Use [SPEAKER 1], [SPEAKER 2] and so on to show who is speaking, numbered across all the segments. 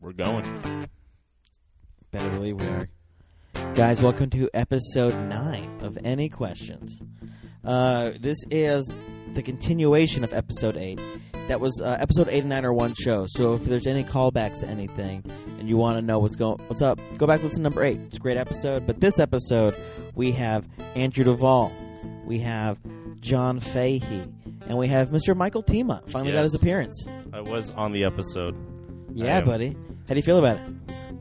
[SPEAKER 1] We're going.
[SPEAKER 2] Better believe we are. Guys, welcome to episode 9 of Any Questions. Uh, this is the continuation of episode 8. That was uh, episode 8 and 9 are one show. So if there's any callbacks to anything and you want to know what's going what's up, go back and listen to number 8. It's a great episode. But this episode, we have Andrew Duvall. We have John Fahy. And we have Mr. Mihkel Teemant. Finally got his appearance.
[SPEAKER 1] I was on the episode.
[SPEAKER 2] Yeah, buddy. How do you feel about it?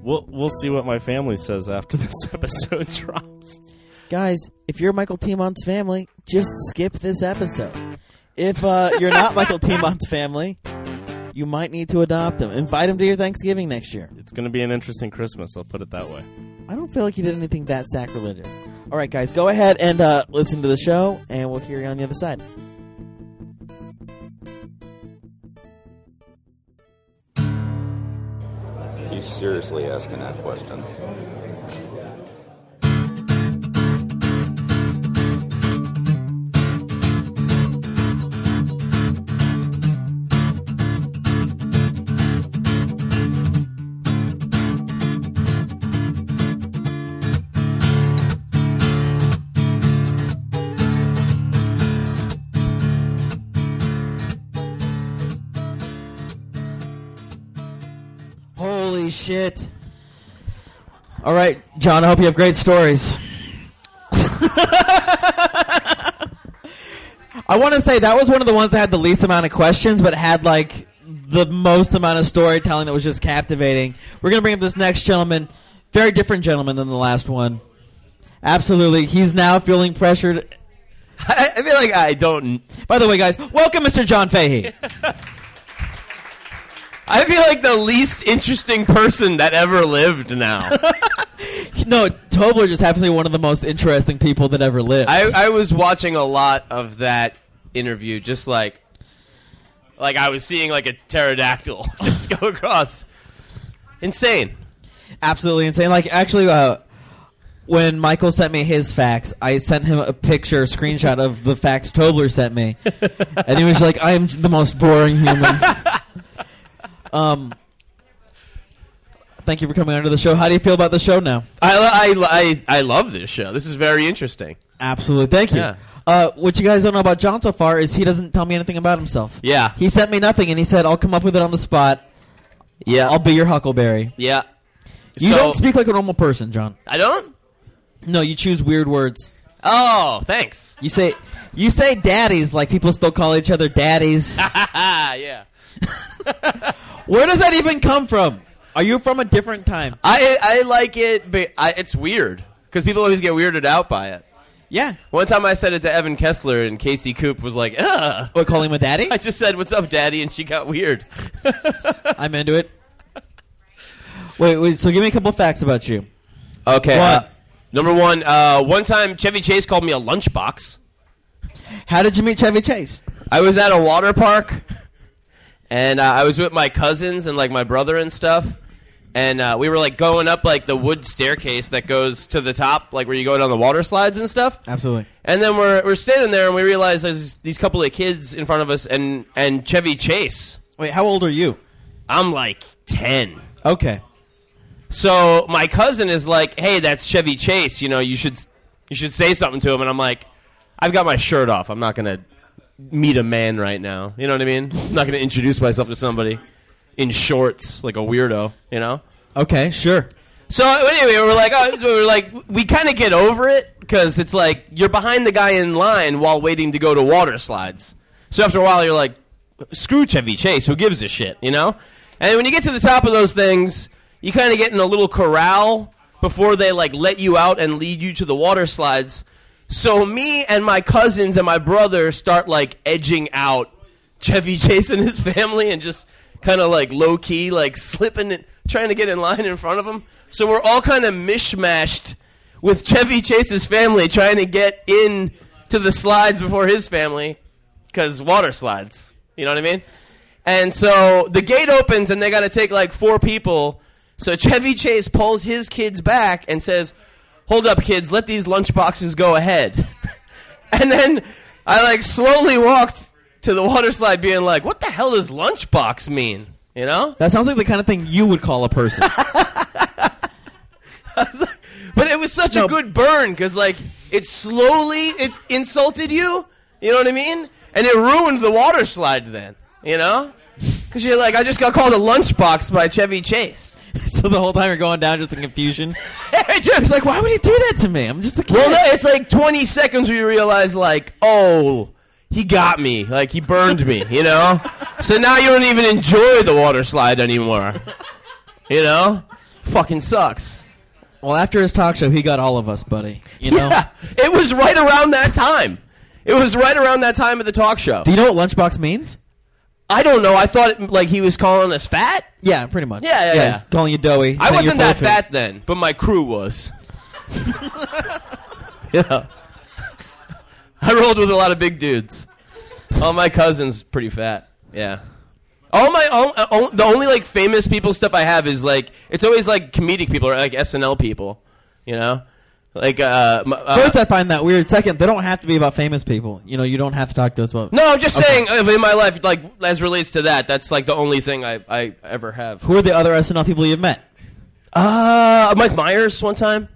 [SPEAKER 1] We'll we'll see what my family says after this episode drops.
[SPEAKER 2] guys, if you're Mihkel Teemant's family, just skip this episode. If uh, you're not Mihkel Teemant's family, you might need to adopt him. Invite him to your Thanksgiving next year.
[SPEAKER 1] It's going to be an interesting Christmas. I'll put it that way.
[SPEAKER 2] I don't feel like you did anything that sacrilegious. All right, guys, go ahead and uh, listen to the show, and we'll hear you on the other side.
[SPEAKER 3] Seriously asking that question?
[SPEAKER 2] Holy shit! All right, John. I hope you have great stories. I want to say that was one of the ones that had the least amount of questions, but had like the most amount of storytelling that was just captivating. We're gonna bring up this next gentleman, very different gentleman than the last one. Absolutely, he's now feeling pressured.
[SPEAKER 4] I, I feel like I don't.
[SPEAKER 2] By the way, guys, welcome, Mr. John Fahy.
[SPEAKER 4] I feel like the least interesting person that ever lived now.
[SPEAKER 2] no, Tobler just happens to be one of the most interesting people that ever lived.
[SPEAKER 4] I, I was watching a lot of that interview, just like, like I was seeing like a pterodactyl just go across. Insane.
[SPEAKER 2] absolutely insane. Like actually, uh, when Michael sent me his facts, I sent him a picture, a screenshot of the facts Tobler sent me, and he was like, "I am the most boring human." Um, thank you for coming onto the show. How do you feel about the show now?
[SPEAKER 4] I, I, I, I love this show. This is very interesting.
[SPEAKER 2] Absolutely, thank you.
[SPEAKER 4] Yeah.
[SPEAKER 2] Uh, what you guys don't know about John so far is he doesn't tell me anything about himself.
[SPEAKER 4] Yeah.
[SPEAKER 2] He sent me nothing, and he said, "I'll come up with it on the spot.
[SPEAKER 4] Yeah.
[SPEAKER 2] I'll be your Huckleberry."
[SPEAKER 4] yeah.
[SPEAKER 2] You
[SPEAKER 4] So-
[SPEAKER 2] don't speak like a normal person, John.
[SPEAKER 4] I don't?
[SPEAKER 2] No, you choose weird words.
[SPEAKER 4] Oh, thanks.
[SPEAKER 2] You say you say daddies like people still call each other daddies.
[SPEAKER 4] yeah.
[SPEAKER 2] Where does that even come from? Are you from a different time?
[SPEAKER 4] I, I like it, but I, it's weird. Because people always get weirded out by it.
[SPEAKER 2] Yeah.
[SPEAKER 4] One time I said it to Evan Kessler, and Casey Coop was like, ugh.
[SPEAKER 2] What, call him a daddy?
[SPEAKER 4] I just said, "What's up, Daddy?" and she got weird.
[SPEAKER 2] I'm into it. Wait, wait, so give me a couple facts about you.
[SPEAKER 4] okay.
[SPEAKER 2] What?
[SPEAKER 4] uh, number one, uh, one time Chevy Chase called me a lunchbox.
[SPEAKER 2] How did you meet Chevy Chase?
[SPEAKER 4] I was at a water park, and uh, I was with my cousins and like my brother and stuff. And uh, we were like going up like the wood staircase that goes to the top, like where you go down the water slides and stuff.
[SPEAKER 2] Absolutely.
[SPEAKER 4] And then we're we're standing there, and we realize there's these couple of kids in front of us, and and Chevy Chase.
[SPEAKER 2] Wait, how old are you?
[SPEAKER 4] I'm like ten.
[SPEAKER 2] Okay.
[SPEAKER 4] So my cousin is like, "Hey, that's Chevy Chase. You know, you should you should say something to him." And I'm like, "I've got my shirt off. I'm not gonna meet a man right now. You know what I mean? I'm not gonna introduce myself to somebody in shorts like a weirdo. You know."
[SPEAKER 2] Okay, sure.
[SPEAKER 4] So anyway, we're like, oh, we're like, we kind of get over it because it's like you're behind the guy in line while waiting to go to water slides. So after a while, you're like, screw Chevy Chase. Who gives a shit, you know? And when you get to the top of those things, you kind of get in a little corral before they like let you out and lead you to the water slides. So me and my cousins and my brother start like edging out Chevy Chase and his family and just kind of like low key, like slipping it, trying to get in line in front of him. So we're all kind of mishmashed with Chevy Chase's family trying to get in to the slides before his family because water slides. You know what I mean? And so the gate opens and they got to take like four people. So Chevy Chase pulls his kids back and says, "Hold up, kids, let these lunch boxes go ahead." and then I like slowly walked to the water slide, being like, "What the hell does lunchbox mean?" You know?
[SPEAKER 2] That sounds like the kind of thing you would call a person.
[SPEAKER 4] But it was such
[SPEAKER 2] No.
[SPEAKER 4] a good burn because like it slowly it insulted you. You know what I mean? And it ruined the water slide. Then you know, because you're like, I just got called a lunchbox by Chevy Chase.
[SPEAKER 2] so the whole time you're going down just in confusion.
[SPEAKER 4] It just
[SPEAKER 2] He's like, why would he do that to me? I'm just a kid.
[SPEAKER 4] well, no, it's like 20 seconds where you realize like, oh, he got me. Like he burned me. You know. so now you don't even enjoy the water slide anymore. You know, fucking sucks.
[SPEAKER 2] Well, after his talk show, he got all of us, buddy. You know.
[SPEAKER 4] Yeah, it was right around that time. It was right around that time of the talk show.
[SPEAKER 2] Do you know what lunchbox means?
[SPEAKER 4] I don't know. I thought like he was calling us fat.
[SPEAKER 2] Yeah, pretty much.
[SPEAKER 4] Yeah, yeah, yeah.
[SPEAKER 2] he's calling you doughy.
[SPEAKER 4] I
[SPEAKER 2] saying
[SPEAKER 4] wasn't that
[SPEAKER 2] of
[SPEAKER 4] fat then, but my crew was. yeah. I rolled with a lot of big dudes. All my cousins pretty fat. Yeah. All my all, all, the only like famous people stuff I have is like it's always like comedic people or like SNL people, you know? Like uh, uh
[SPEAKER 2] First, I find that weird. Second, they don't have to be about famous people. You know, you don't have to talk to us about.
[SPEAKER 4] No, I'm just saying in my life like as relates to that, that's like the only thing I I ever have.
[SPEAKER 2] Who are the other SNL people you've met?
[SPEAKER 4] Uh, Mike Myers one time.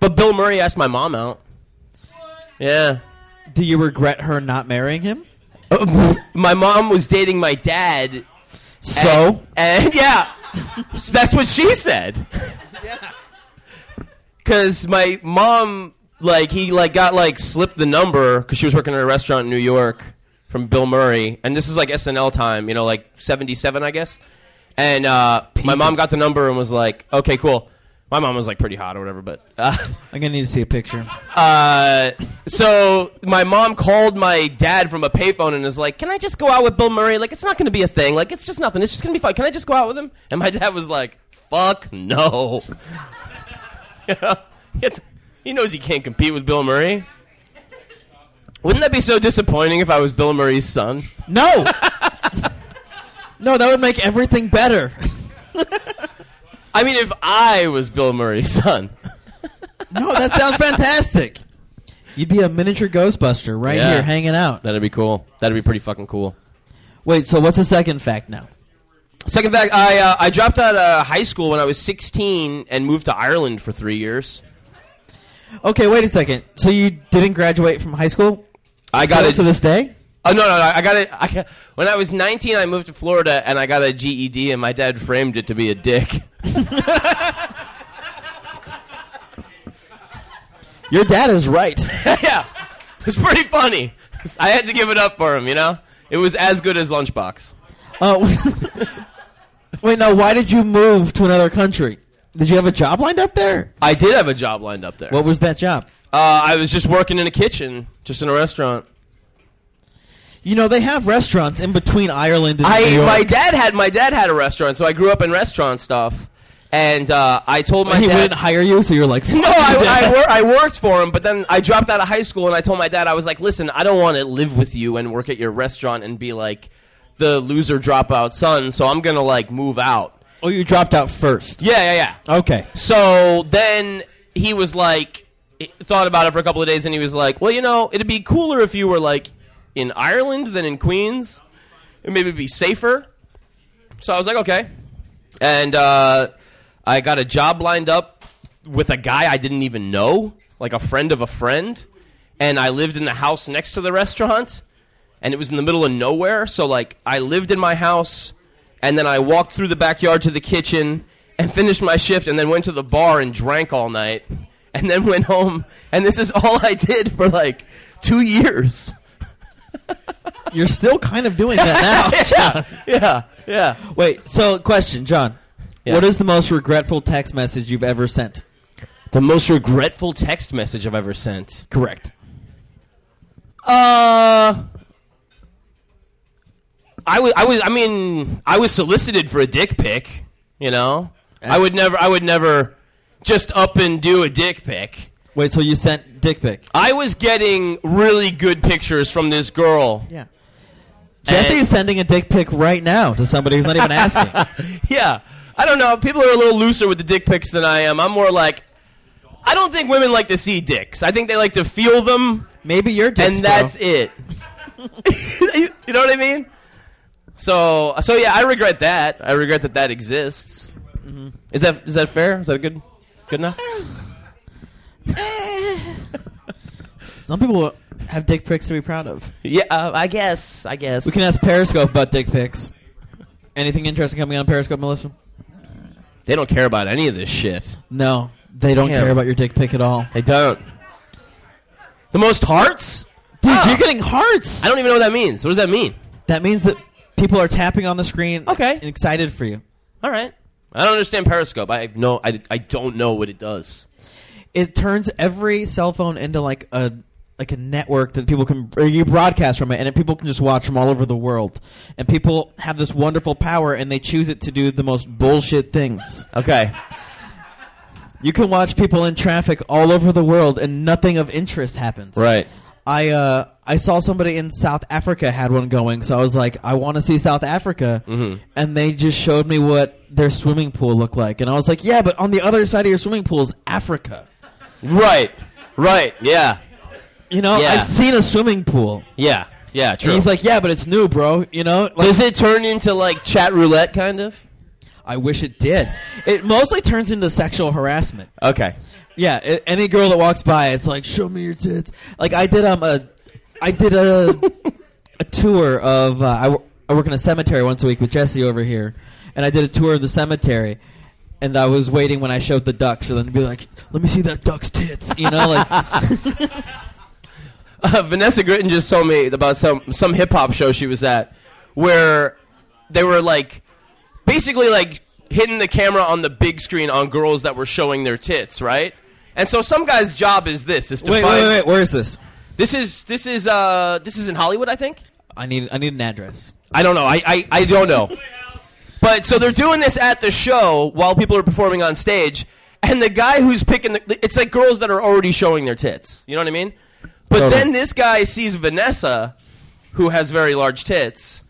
[SPEAKER 4] But Bill Murray asked my mom out. Yeah.
[SPEAKER 2] Do you regret her not marrying him?
[SPEAKER 4] my mom was dating my dad.
[SPEAKER 2] So,
[SPEAKER 4] And, and yeah. So that's what she said. Cuz my mom like he like got like slipped the number cuz she was working at a restaurant in New York from Bill Murray and this is like SNL time, you know, like 77 I guess. And uh, my mom got the number and was like, "Okay, cool." My mom was like pretty hot or whatever, but uh,
[SPEAKER 2] I'm gonna need to see a picture.
[SPEAKER 4] Uh, so my mom called my dad from a payphone and is like, "Can I just go out with Bill Murray? Like, it's not going to be a thing. Like, it's just nothing. It's just going to be fun. Can I just go out with him?" And my dad was like, "Fuck no." You know? he knows he can't compete with Bill Murray. Wouldn't that be so disappointing if I was Bill Murray's son?
[SPEAKER 2] No, no, that would make everything better.
[SPEAKER 4] I mean, if I was Bill Murray's son.
[SPEAKER 2] No, that sounds fantastic. You'd be a miniature Ghostbuster right
[SPEAKER 4] Yeah.
[SPEAKER 2] here hanging out.
[SPEAKER 4] That'd be cool. That'd be pretty fucking cool.
[SPEAKER 2] Wait, so what's the second fact now?
[SPEAKER 4] Second fact, I uh, I dropped out of high school when I was 16 and moved to Ireland for three years.
[SPEAKER 2] Okay, wait a second. So you didn't graduate from high school?
[SPEAKER 4] I got it
[SPEAKER 2] to this day.
[SPEAKER 4] Oh no, no, no! I got it. I got, when I was 19, I moved to Florida and I got a GED, and my dad framed it to be a dick.
[SPEAKER 2] Your dad is right.
[SPEAKER 4] yeah, it was pretty funny. I had to give it up for him, you know. It was as good as Lunchbox.
[SPEAKER 2] Uh, wait, now why did you move to another country? Did you have a job lined up there?
[SPEAKER 4] I did have a job lined up there.
[SPEAKER 2] What was that job?
[SPEAKER 4] uh, I was just working in a kitchen, just in a restaurant.
[SPEAKER 2] You know, they have restaurants in between Ireland and New
[SPEAKER 4] I
[SPEAKER 2] York.
[SPEAKER 4] my dad had my dad had a restaurant, so I grew up in restaurant stuff. And uh, I told my dad
[SPEAKER 2] he
[SPEAKER 4] dad
[SPEAKER 2] wouldn't hire you, so you're like,
[SPEAKER 4] No, I, I, wor- I worked for him, but then I dropped out of high school and I told my dad, I was like, listen, I don't want to live with you and work at your restaurant and be like the loser dropout son, so I'm going to like move out.
[SPEAKER 2] Oh, you dropped out first.
[SPEAKER 4] Yeah, yeah, yeah.
[SPEAKER 2] Okay.
[SPEAKER 4] So then he was like, thought about it for a couple of days and he was like, well, you know, it'd be cooler if you were like in Ireland than in Queens. It maybe be safer. So I was like, okay. And uh, I got a job lined up with a guy I didn't even know, like a friend of a friend. And I lived in the house next to the restaurant. And it was in the middle of nowhere. So, like, I lived in my house. And then I walked through the backyard to the kitchen and finished my shift. And then went to the bar and drank all night. And then went home. And this is all I did for like two years.
[SPEAKER 2] You're still kind of doing that now.
[SPEAKER 4] yeah, yeah, yeah.
[SPEAKER 2] Wait, so question, John.
[SPEAKER 4] Yeah.
[SPEAKER 2] What is the most regretful text message you've ever sent?
[SPEAKER 4] The most regretful text message I've ever sent.
[SPEAKER 2] Correct.
[SPEAKER 4] Uh, I was, I was, I mean, I was solicited for a dick pic. You know, I would never, I would never just up and do a dick pic.
[SPEAKER 2] Wait, so you sent dick pic?
[SPEAKER 4] I was getting really good pictures from this girl.
[SPEAKER 2] Yeah. Jesse
[SPEAKER 4] And-
[SPEAKER 2] is sending a dick pic right now to somebody who's not even asking.
[SPEAKER 4] yeah, I don't know. People are a little looser with the dick pics than I am. I'm more like, I don't think women like to see dicks. I think they like to feel them,
[SPEAKER 2] Maybe your dick.
[SPEAKER 4] and that's it. you know what I mean? So so yeah, I regret that. I regret that that exists.
[SPEAKER 2] Mm-hmm.
[SPEAKER 4] Is that is that fair? Is that good good enough?
[SPEAKER 2] Some people have dick pics to be proud of.
[SPEAKER 4] yeah, uh, I guess. I guess.
[SPEAKER 2] We can ask Periscope about dick pics. Anything interesting coming on Periscope, Melissa?
[SPEAKER 4] They don't care about any of this shit.
[SPEAKER 2] No, they don't
[SPEAKER 4] Damn.
[SPEAKER 2] care about your dick pic at all.
[SPEAKER 4] They don't. The most hearts?
[SPEAKER 2] Dude,
[SPEAKER 4] Oh.
[SPEAKER 2] you're getting hearts.
[SPEAKER 4] I don't even know what that means. What does that mean?
[SPEAKER 2] That means that people are tapping on the screen.
[SPEAKER 4] Okay.
[SPEAKER 2] and excited for you.
[SPEAKER 4] All right. I don't understand Periscope. I know. I, I don't know what it does.
[SPEAKER 2] It turns every cell phone into like a like a network that people can or you broadcast from it, and people can just watch from all over the world. And people have this wonderful power, and they choose it to do the most bullshit things.
[SPEAKER 4] Okay.
[SPEAKER 2] You can watch people in traffic all over the world, and nothing of interest happens.
[SPEAKER 4] Right.
[SPEAKER 2] I uh I saw somebody in South Africa had one going, so I was like, I want to see South Africa,
[SPEAKER 4] Mhm.
[SPEAKER 2] and they just showed me what their swimming pool looked like, and I was like, yeah, but on the other side of your swimming pool is Africa.
[SPEAKER 4] Right. Right. Yeah.
[SPEAKER 2] You know,
[SPEAKER 4] Yeah.
[SPEAKER 2] I've seen a swimming pool.
[SPEAKER 4] Yeah. Yeah.
[SPEAKER 2] And
[SPEAKER 4] True.
[SPEAKER 2] he's like, yeah, but it's new, bro. You know, like,
[SPEAKER 4] Does it turn into like chat roulette kind of?
[SPEAKER 2] I wish it did. It mostly turns into sexual harassment.
[SPEAKER 4] Okay.
[SPEAKER 2] Yeah, any girl that walks by, it's like, show me your tits. Like I did um a, I did a a tour of uh, I, work in a cemetery once a week with Jesse over here, and I did a tour of the cemetery, and I was waiting when I showed the ducks for them to be like, let me see that duck's tits, you know, like
[SPEAKER 4] Uh, Vanessa Gritton just told me about some some hip hop show she was at, where they were like, basically like hitting the camera on the big screen on girls that were showing their tits, right? And so some guy's job is this: is to
[SPEAKER 2] wait,
[SPEAKER 4] find.
[SPEAKER 2] wait, wait, wait, where is this?
[SPEAKER 4] This is this is uh this is in Hollywood, I think.
[SPEAKER 2] I need I need an address.
[SPEAKER 4] I don't know. I, I, I don't know. But so they're doing this at the show while people are performing on stage, and the guy who's picking the it's like girls that are already showing their tits. You know what I mean? But
[SPEAKER 2] Totally.
[SPEAKER 4] then this guy sees Vanessa, who has very large tits,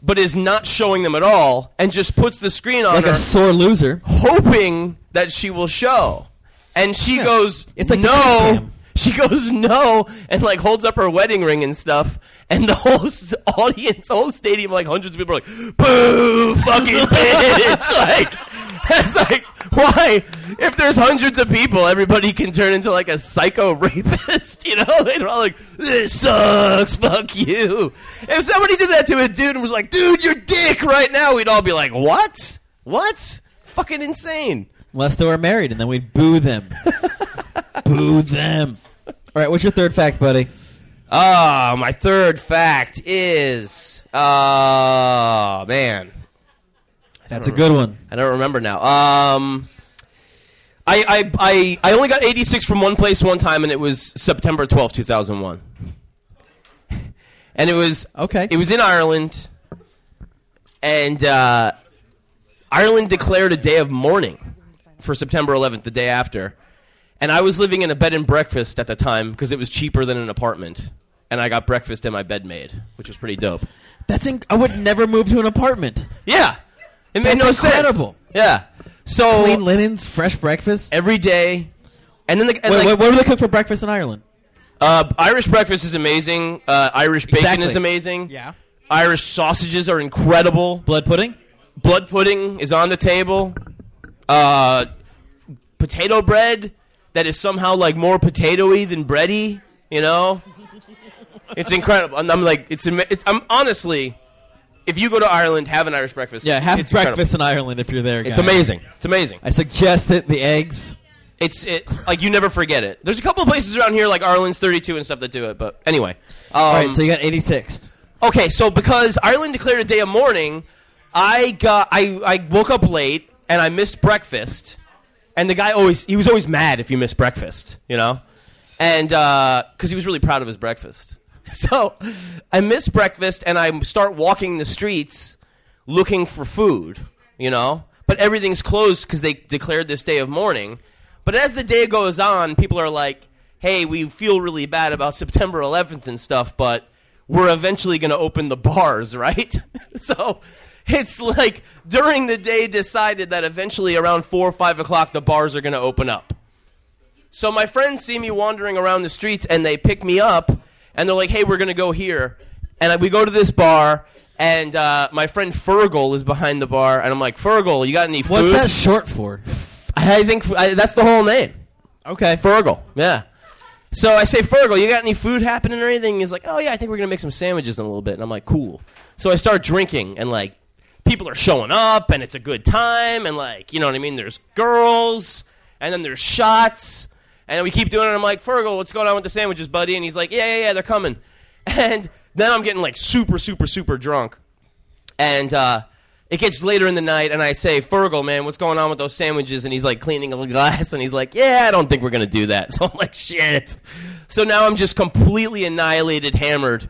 [SPEAKER 4] but is not showing them at all, and just puts the screen on
[SPEAKER 2] Like
[SPEAKER 4] her,
[SPEAKER 2] a sore loser.
[SPEAKER 4] hoping that she will show. And she
[SPEAKER 2] Yeah.
[SPEAKER 4] goes,
[SPEAKER 2] It's like
[SPEAKER 4] no. She goes no, and like holds up her wedding ring and stuff, and the whole audience, the whole stadium, like hundreds of people, are like, "Boo, fucking bitch!" like, it's like, why? If there's hundreds of people, everybody can turn into like a psycho rapist, you know? They're all like, "This sucks, fuck you." If somebody did that to a dude and was like, "Dude, your dick right now," we'd all be like, "What? What? Fucking insane."
[SPEAKER 2] Unless they were married, and then we'd boo them. boo them. All right, what's your third fact, buddy?
[SPEAKER 4] Ah, my third fact is, oh man,
[SPEAKER 2] That's a good one.
[SPEAKER 4] I don't remember now. Um, I I I I only got 86 from one place one time, and it was September 12th, 2001, and it was
[SPEAKER 2] Okay.
[SPEAKER 4] It was in Ireland, and uh, Ireland declared a day of mourning for September 11th, the day after. And I was living in a bed and breakfast at the time because it was cheaper than an apartment. And I got breakfast and my bed made, which was pretty dope.
[SPEAKER 2] That's inc- I would never move to an apartment.
[SPEAKER 4] Yeah. It made
[SPEAKER 2] That's
[SPEAKER 4] no
[SPEAKER 2] incredible.
[SPEAKER 4] sense. Yeah. So
[SPEAKER 2] Clean linens, fresh breakfast.
[SPEAKER 4] every day. And then the and
[SPEAKER 2] Wait,
[SPEAKER 4] like,
[SPEAKER 2] what, what do they cook for breakfast in Ireland?
[SPEAKER 4] uh, Irish breakfast is amazing. Uh, Irish bacon
[SPEAKER 2] Exactly.
[SPEAKER 4] is amazing. Yeah. Irish sausages are incredible.
[SPEAKER 2] Blood pudding.
[SPEAKER 4] blood pudding is on the table. Uh, potato bread that is somehow like more potatoy than bready. You know, it's incredible. I'm, I'm like, it's, it's. I'm honestly, if you go to Ireland, have an Irish breakfast.
[SPEAKER 2] Yeah, have
[SPEAKER 4] it's incredible.
[SPEAKER 2] breakfast in Ireland if you're there.
[SPEAKER 4] It's amazing. It's amazing.
[SPEAKER 2] I suggest it. The eggs.
[SPEAKER 4] It's it like you never forget it. There's a couple of places around here like Ireland's 32 and stuff that do it, but anyway. Um,
[SPEAKER 2] All right, so you got 86.
[SPEAKER 4] Okay, so because Ireland declared a day of mourning, I got I, I woke up late and I missed breakfast, and the guy always he was always mad if you missed breakfast, you know, and uh, because he was really proud of his breakfast. So I miss breakfast and I start walking the streets looking for food, you know, but everything's closed because they declared this day of mourning. But as the day goes on, people are like, "Hey, we feel really bad about September 11th and stuff, but." we're eventually going to open the bars, right? so it's like during the day decided that eventually around four or five o'clock the bars are going to open up. So my friends see me wandering around the streets and they pick me up and they're like, "Hey, we're going to go here," and we go to this bar And uh, my friend Fergal is behind the bar, and I'm like, Fergal, you got any food?
[SPEAKER 2] What's that short for?
[SPEAKER 4] I think I, that's the whole name.
[SPEAKER 2] Okay.
[SPEAKER 4] Fergal. Yeah. So I say, Fergal, you got any food happening or anything? He's like, oh, yeah, I think we're going to make some sandwiches in a little bit. And I'm like, cool. So I start drinking, and like, people are showing up, and it's a good time, and like, you know what I mean? There's girls, and then there's shots, and we keep doing it. I'm like, Fergal, what's going on with the sandwiches, buddy? And he's like, yeah, yeah, yeah, they're coming. And then I'm getting like super, super, super drunk. And uh, it gets later in the night, and I say, Fergal, man, what's going on with those sandwiches? And he's like cleaning a glass, and he's like, yeah, I don't think we're to do that. So I'm like, shit. So now I'm just completely annihilated, hammered,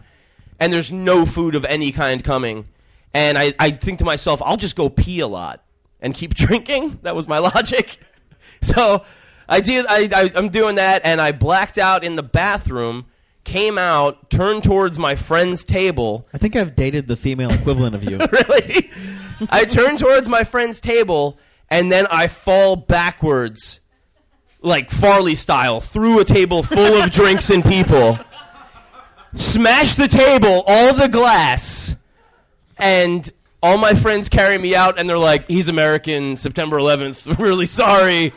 [SPEAKER 4] and there's no food of any kind coming. And I, I think to myself, I'll just go pee a lot and keep drinking. That was my logic. So I did. I, I, I'm doing that, and I blacked out in the bathroom. Came out, turned towards my friend's table,
[SPEAKER 2] I think I've dated the female equivalent of you.
[SPEAKER 4] really. I turn towards my friend's table and then I fall backwards, like Farley style, through a table full of drinks and people. Smash the table, all the glass, and all my friends carry me out and they're like, he's American, September 11th, really sorry.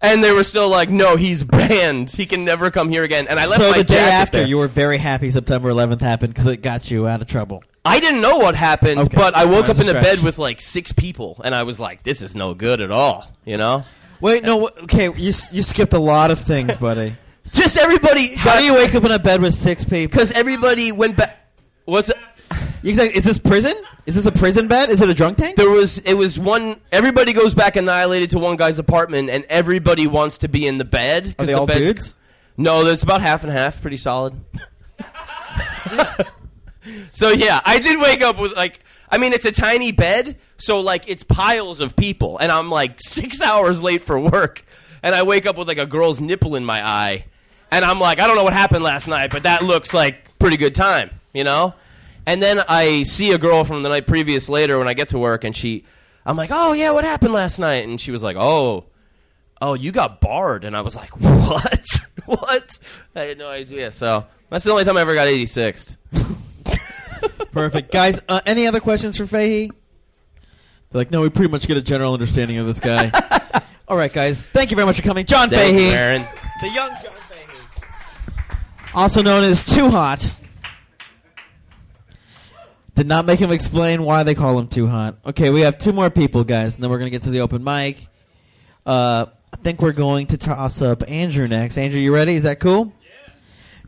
[SPEAKER 4] And they were still like, no, he's banned. He can never come here again. And I left
[SPEAKER 2] so
[SPEAKER 4] my
[SPEAKER 2] the day
[SPEAKER 4] jacket
[SPEAKER 2] after,
[SPEAKER 4] there.
[SPEAKER 2] you were very happy September 11th happened because it got you out of trouble.
[SPEAKER 4] I didn't know what happened,
[SPEAKER 2] Okay.
[SPEAKER 4] but I woke
[SPEAKER 2] That was
[SPEAKER 4] up in
[SPEAKER 2] a
[SPEAKER 4] a bed with like six people, and I was like, "This is no good at all," you know.
[SPEAKER 2] Wait, no, wh- okay, you s- you skipped a lot of things, buddy.
[SPEAKER 4] Just everybody.
[SPEAKER 2] How do you wake up in a bed with six people?
[SPEAKER 4] Because everybody went back. What's it?
[SPEAKER 2] Exactly. Is this prison? Is this a prison bed? Is it a drunk tank?
[SPEAKER 4] There was. It was one. Everybody goes back annihilated to one guy's apartment, and everybody wants to be in the bed.
[SPEAKER 2] Are they
[SPEAKER 4] the
[SPEAKER 2] all
[SPEAKER 4] bed's-
[SPEAKER 2] dudes?
[SPEAKER 4] No, that's about half and half. Pretty solid. so yeah, I did wake up with like. I mean, it's a tiny bed, so like it's piles of people, and I'm like six hours late for work, and I wake up with like a girl's nipple in my eye, and I'm like, I don't know what happened last night, but that looks like pretty good time, you know. And then I see a girl from the night previous later when I get to work, and she, I'm like, oh yeah, what happened last night? And she was like, oh, oh, you got barred, and I was like, what, what? I had no idea. So that's the only time I ever got 86th.
[SPEAKER 2] Perfect. Guys, uh, any other questions for Fahy? They're like, no, we pretty much get a general understanding of this guy. All right, guys. Thank you very much for coming. John
[SPEAKER 4] Thank
[SPEAKER 2] Fahy.
[SPEAKER 4] you.
[SPEAKER 2] The young John Fahy. Also known as Too Hot. Did not make him explain why they call him Too Hot. Okay, we have two more people, guys, and then we're going to get to the open mic. Uh, I think we're going to toss up Andrew next. Andrew, you ready? Is that cool? Yeah.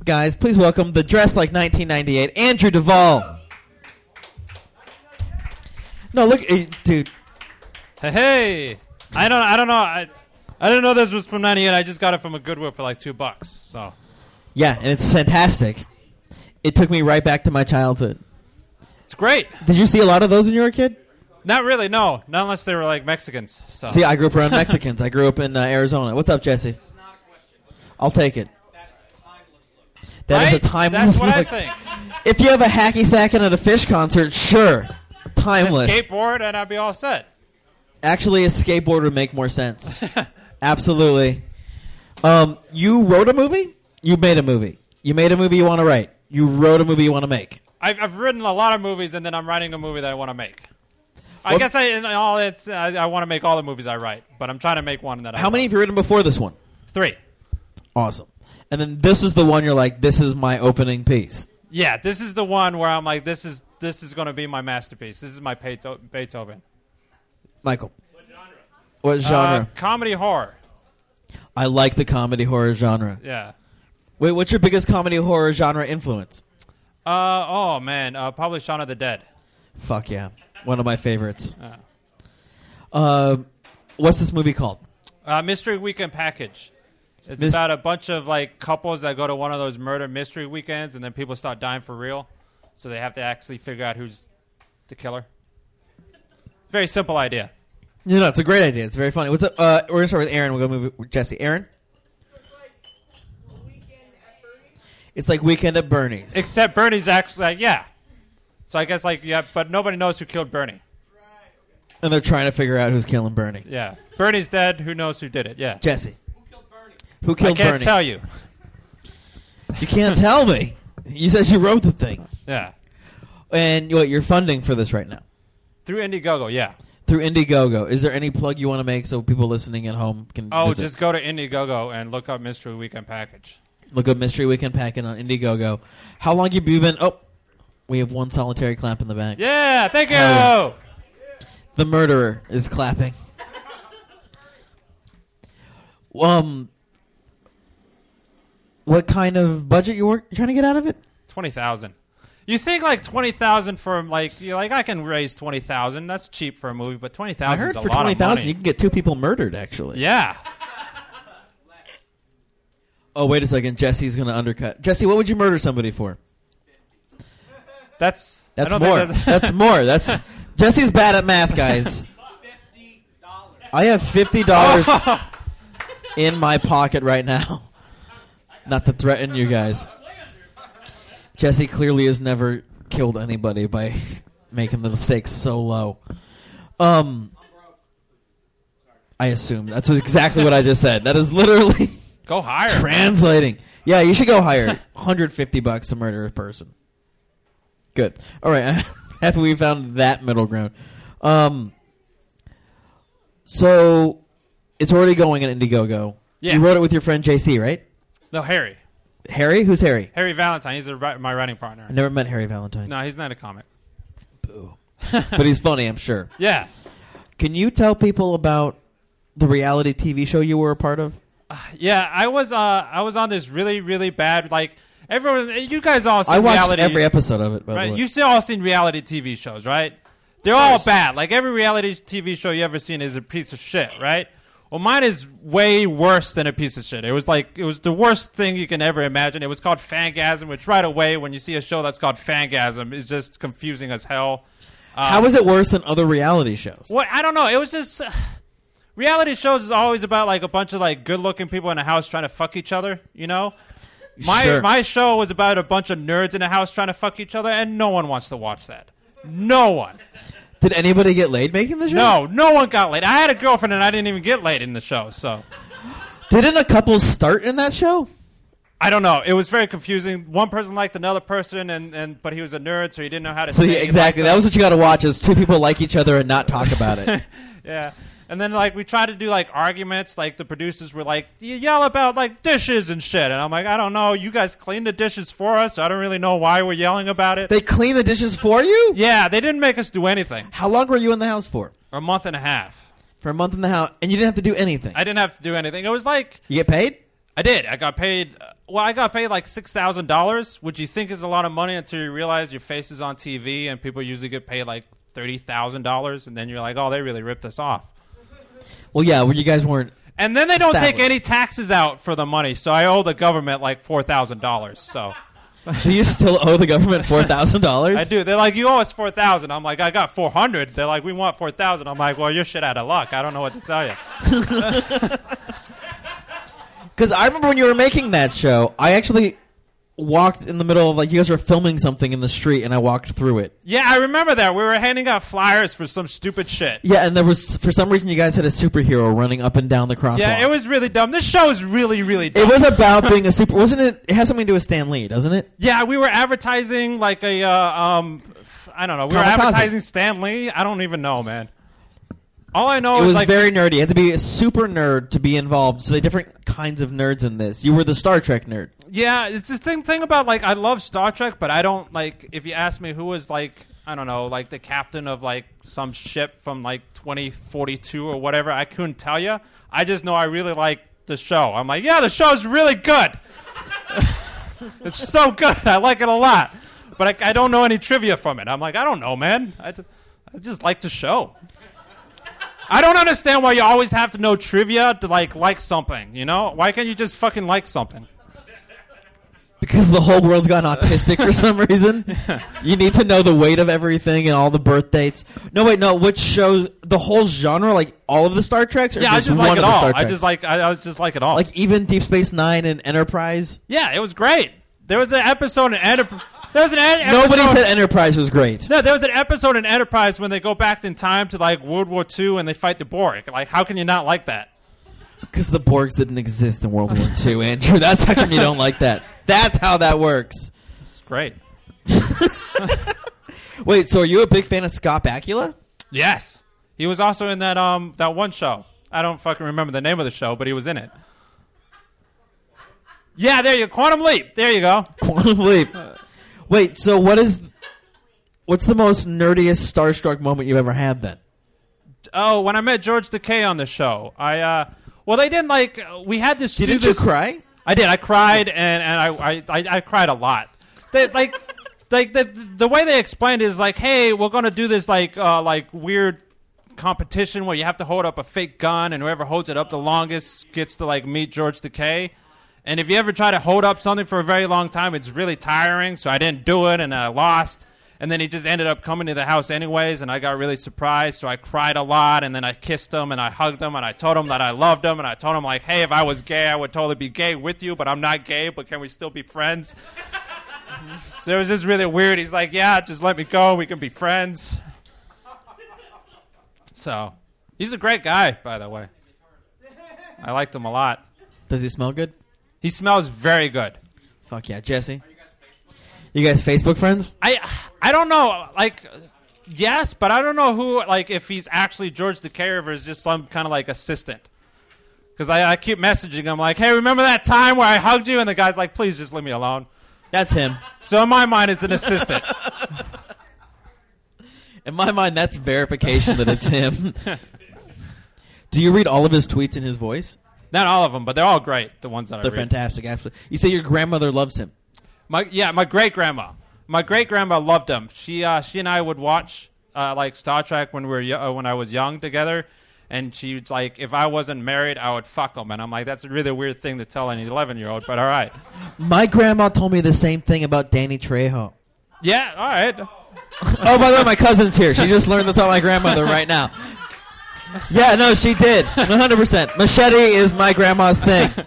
[SPEAKER 2] Guys, please welcome the dress like 1998, Andrew Duvall. No, look, eh, dude.
[SPEAKER 5] Hey, hey! I don't, I don't know. I, I didn't know this was from '98. I just got it from a Goodwill for like two bucks. So
[SPEAKER 2] Yeah, and it's fantastic. It took me right back to my childhood.
[SPEAKER 5] It's great.
[SPEAKER 2] Did you see a lot of those when you were a kid?
[SPEAKER 5] Not really, no. Not unless they were like Mexicans. So
[SPEAKER 2] See, I grew up around Mexicans. I grew up in uh, Arizona. What's up, Jesse? I'll take it. That is
[SPEAKER 5] right?
[SPEAKER 2] a timeless look.
[SPEAKER 5] That's what I think.
[SPEAKER 2] If you have a hacky sack and at a Phish concert, sure,
[SPEAKER 5] A
[SPEAKER 2] timeless.
[SPEAKER 5] skateboard, and I'd be all set.
[SPEAKER 2] Actually, a skateboard would make more sense. Absolutely. Um, you wrote a movie. You made a movie. You made a movie you want to write. You wrote a movie you want to make.
[SPEAKER 5] I've, I've written a lot of movies, and then I'm writing a movie that I want to make. I
[SPEAKER 2] What-
[SPEAKER 5] guess I, in all it's, I, I want to make all the movies I write, but I'm trying to make one that I
[SPEAKER 2] How many
[SPEAKER 5] love.
[SPEAKER 2] have you written before this one?
[SPEAKER 5] Three.
[SPEAKER 2] Awesome. And then this is the one you're like, this is my opening piece.
[SPEAKER 5] Yeah, this is the one where I'm like, this is this is going to be my masterpiece. This is my Beetho- Beethoven.
[SPEAKER 2] Michael. What genre?
[SPEAKER 5] What Uh, genre? comedy horror.
[SPEAKER 2] I like the comedy horror genre.
[SPEAKER 5] Yeah.
[SPEAKER 2] Wait, what's your biggest comedy horror genre influence?
[SPEAKER 5] Uh, oh man, uh, probably Shaun of the Dead.
[SPEAKER 2] Fuck yeah, one of my favorites. Uh, what's this movie called?
[SPEAKER 5] Uh, mystery Weekend Package. It's
[SPEAKER 2] Mys-
[SPEAKER 5] about a bunch of like couples that go to one of those murder mystery weekends, and then people start dying for real. So they have to actually figure out who's the killer. Very simple idea.
[SPEAKER 2] No, know, it's a great idea. It's very funny. What's up? Uh, we're gonna start with Aaron. We'll go move with Jesse. Aaron. It's like Weekend at Bernie's.
[SPEAKER 5] Except Bernie's actually like, yeah. So I guess like yeah, but nobody knows who killed Bernie.
[SPEAKER 2] and they're trying to figure out who's killing Bernie.
[SPEAKER 5] Yeah, Bernie's dead. Who knows who did it? Yeah.
[SPEAKER 2] Jesse. Who
[SPEAKER 5] I
[SPEAKER 2] killed Jesse?
[SPEAKER 5] I can't
[SPEAKER 2] Bernie?
[SPEAKER 5] tell you.
[SPEAKER 2] You can't tell me. You said you wrote the thing.
[SPEAKER 5] Yeah.
[SPEAKER 2] And what you're funding for this right now
[SPEAKER 5] Through Indiegogo, yeah.
[SPEAKER 2] through Indiegogo. Is there any plug you want to make so people listening at home can
[SPEAKER 5] Oh,
[SPEAKER 2] visit?
[SPEAKER 5] just go to Indiegogo and look up Mystery Weekend Package.
[SPEAKER 2] Look up Mystery Weekend Packing on Indiegogo? How long have you been? Oh, we have one solitary clap in the back.
[SPEAKER 5] Yeah, thank you.
[SPEAKER 2] Oh. The murderer is clapping. Um, what kind of budget you you trying to get out of it?
[SPEAKER 5] Twenty thousand. You think like twenty thousand for like you're like I can raise twenty thousand. That's cheap for a movie, but twenty thousand.
[SPEAKER 2] I heard
[SPEAKER 5] a
[SPEAKER 2] for
[SPEAKER 5] lot
[SPEAKER 2] twenty thousand you can get two people murdered. Actually.
[SPEAKER 5] Yeah.
[SPEAKER 2] Oh wait a second, Jesse's going to undercut. Jesse, what would you murder somebody for?
[SPEAKER 5] That's
[SPEAKER 2] That's more.
[SPEAKER 5] that's-
[SPEAKER 2] That's more. That's Jesse's bad at math, guys. I have fifty dollars in my pocket right now. Not to threaten you guys. Jesse clearly has never killed anybody by making the stakes so low. Um, I assume that's exactly what I just said. That is literally
[SPEAKER 5] Go higher.
[SPEAKER 2] translating. Yeah, you should go higher. 150 bucks to murder a person. Good. All right. Happy we found that middle ground. Um, so it's already going in Indiegogo.
[SPEAKER 5] Yeah.
[SPEAKER 2] You wrote it with your friend JC, right?
[SPEAKER 5] No, Harry.
[SPEAKER 2] Harry? Who's Harry?
[SPEAKER 5] Harry Valentine. He's a, my writing partner.
[SPEAKER 2] I never met Harry Valentine.
[SPEAKER 5] No, he's not a comic. Boo.
[SPEAKER 2] but he's funny, I'm sure.
[SPEAKER 5] Yeah.
[SPEAKER 2] Can you tell people about the reality TV show you were a part of?
[SPEAKER 5] Yeah, I was uh I was on this really really bad like everyone you guys all seen
[SPEAKER 2] I watched
[SPEAKER 5] reality
[SPEAKER 2] every episode of it, by the way.
[SPEAKER 5] You've all seen reality TV shows, right? They're all bad. Like every reality TV show you ever seen is a piece of shit, right? Well, mine is way worse than a piece of shit. It was like it was the worst thing you can ever imagine. It was called Fangasm, which right away when you see a show that's called Fangasm is just confusing as hell. Uh,
[SPEAKER 2] How is it worse than other reality shows?
[SPEAKER 5] what I don't know. It was just uh, reality shows is always about like a bunch of like good-looking people in a house trying to fuck each other. You know, my
[SPEAKER 2] Sure.
[SPEAKER 5] my show was about a bunch of nerds in a house trying to fuck each other, and no one wants to watch that. No one.
[SPEAKER 2] Did anybody get laid making the show?
[SPEAKER 5] No, no one got laid. I had a girlfriend, and I didn't even get laid in the show. So
[SPEAKER 2] Didn't a couple start in that show?
[SPEAKER 5] I don't know. It was very confusing. One person liked another person, and, and but he was a nerd, so he didn't know how to.
[SPEAKER 2] So
[SPEAKER 5] say
[SPEAKER 2] yeah,
[SPEAKER 5] he
[SPEAKER 2] exactly, that was what you got to watch: is two people like each other and not talk about it.
[SPEAKER 5] Yeah. And then like we tried to do like arguments, like the producers were like, "You yell about like dishes and shit," and I'm like, "I don't know. You guys clean the dishes for us. I don't really know why we're yelling about it."
[SPEAKER 2] they clean the dishes for you.
[SPEAKER 5] yeah, they didn't make us do anything.
[SPEAKER 2] How long were you in the house for?
[SPEAKER 5] For a month and a half,
[SPEAKER 2] For a month in the house, and you didn't have to do anything.
[SPEAKER 5] I didn't have to do anything. It was like
[SPEAKER 2] you get paid?
[SPEAKER 5] I did. I got paid. uh, Well, I got paid like six thousand dollars, which you think is a lot of money until you realize your face is on TV, and people usually get paid like thirty thousand dollars, and then you're like, "Oh, they really ripped us off."
[SPEAKER 2] Well, yeah. Well, you guys weren't.
[SPEAKER 5] And then they don't take any taxes out for the money, so I owe the government like four thousand dollars. So
[SPEAKER 2] Do you still owe the government four thousand dollars?
[SPEAKER 5] I do. They're like, you owe us four thousand. I'm like, I got four hundred. They're like, we want four thousand. I'm like, well, you're shit out of luck. I don't know what to tell you.
[SPEAKER 2] Because I remember when you were making that show, I actually walked in the middle of like you guys were filming something in the street, and I walked through it.
[SPEAKER 5] Yeah, I remember that. We were handing out flyers for some stupid shit.
[SPEAKER 2] Yeah, and there was for some reason you guys had a superhero running up and down the crosswalk.
[SPEAKER 5] Yeah, it was really dumb. This show is really, really dumb.
[SPEAKER 2] It was about being a super. Wasn't it? It has something to do with Stan Lee, doesn't it?
[SPEAKER 5] Yeah, we were advertising like a, uh, um, I don't know. We were advertising Stan Lee. I don't even know, man. All I know
[SPEAKER 2] it
[SPEAKER 5] is
[SPEAKER 2] was
[SPEAKER 5] like
[SPEAKER 2] very nerdy. You had to be a super nerd to be involved. So they different kinds of nerds in this. You were the Star Trek nerd.
[SPEAKER 5] Yeah, it's the thing thing about like I love Star Trek, but I don't like if you ask me who was like I don't know, like the captain of like some ship from like 2042 or whatever, I couldn't tell you. I just know I really like the show. I'm like, yeah, the show's really good. it's so good. I like it a lot. But I, I don't know any trivia from it. I'm like, I don't know, man. I, I just like the show. I don't understand why you always have to know trivia to like like something. You know, why can't you just fucking like something?
[SPEAKER 2] Because the whole world's gone autistic for some reason. You need to know the weight of everything and all the birth dates. No, wait, no. Which shows the whole genre, like all of the Star Treks, or
[SPEAKER 5] Yeah, I
[SPEAKER 2] just,
[SPEAKER 5] just
[SPEAKER 2] one
[SPEAKER 5] like
[SPEAKER 2] of
[SPEAKER 5] it
[SPEAKER 2] the
[SPEAKER 5] all.
[SPEAKER 2] Star
[SPEAKER 5] I
[SPEAKER 2] Treks?
[SPEAKER 5] just like I, I just like it all.
[SPEAKER 2] like even Deep Space Nine and Enterprise.
[SPEAKER 5] yeah, it was great. There was an episode in Enterprise. There was an ed-
[SPEAKER 2] Nobody
[SPEAKER 5] episode-
[SPEAKER 2] said Enterprise was great.
[SPEAKER 5] No, there was an episode in Enterprise when they go back in time to like World War II and they fight the Borg. Like, how can you not like that?
[SPEAKER 2] Because the Borgs didn't exist in World War II, Andrew. That's how come you don't like that. That's how that works.
[SPEAKER 5] It's great.
[SPEAKER 2] Wait, so are you a big fan of Scott Bakula?
[SPEAKER 5] Yes, he was also in that um that one show. I don't fucking remember the name of the show, but he was in it. Yeah, there you Quantum Leap. There you go.
[SPEAKER 2] Quantum Leap. Wait, so what is what's the most nerdiest starstruck moment you've ever had then?
[SPEAKER 5] Oh, when I met George Takei on the show, I uh, well, they didn't like. We had to do
[SPEAKER 2] Didn't you cry?
[SPEAKER 5] I did. I cried, and, and I, I, I, I cried a lot. They, like, like the the way they explained it is like, hey, we're gonna do this like uh, like weird competition where you have to hold up a fake gun, and whoever holds it up the longest gets to like meet George Takei. And if you ever try to hold up something for a very long time, it's really tiring. So I didn't do it, and I lost. And then he just ended up coming to the house anyways, and I got really surprised. So I cried a lot, and then I kissed him, and I hugged him, and I told him that I loved him, and I told him like, hey, if I was gay, I would totally be gay with you, but I'm not gay. But can we still be friends? so it was just really weird. He's like, yeah, just let me go. We can be friends. So he's a great guy, by the way. I liked him a lot.
[SPEAKER 2] Does he smell good?
[SPEAKER 5] He smells very good.
[SPEAKER 2] Fuck yeah, Jesse. You guys Facebook friends?
[SPEAKER 5] I I don't know, like yes, but I don't know who like if he's actually George Takei or is just some kind of like assistant. Because I, I keep messaging him like, hey, remember that time where I hugged you? And the guy's like, please just leave me alone.
[SPEAKER 2] That's him.
[SPEAKER 5] So in my mind, it's an assistant.
[SPEAKER 2] In my mind, that's verification that it's him. Do you read all of his tweets in his voice?
[SPEAKER 5] Not all of them, but they're all great. The ones that
[SPEAKER 2] They're
[SPEAKER 5] I read.
[SPEAKER 2] fantastic. Absolutely. You say your grandmother loves him.
[SPEAKER 5] My yeah, my great grandma. My great grandma loved him. She uh, she and I would watch uh, like Star Trek when we were yo- uh, when I was young together. And she's like, if I wasn't married, I would fuck him. And I'm like, that's a really weird thing to tell an 11 year old, but all right.
[SPEAKER 2] My grandma told me the same thing about Danny Trejo.
[SPEAKER 5] Yeah, all right.
[SPEAKER 2] oh, by the way, my cousin's here. She just learned this about my grandmother right now. Yeah, no, she did. 100%. Machete is my grandma's thing.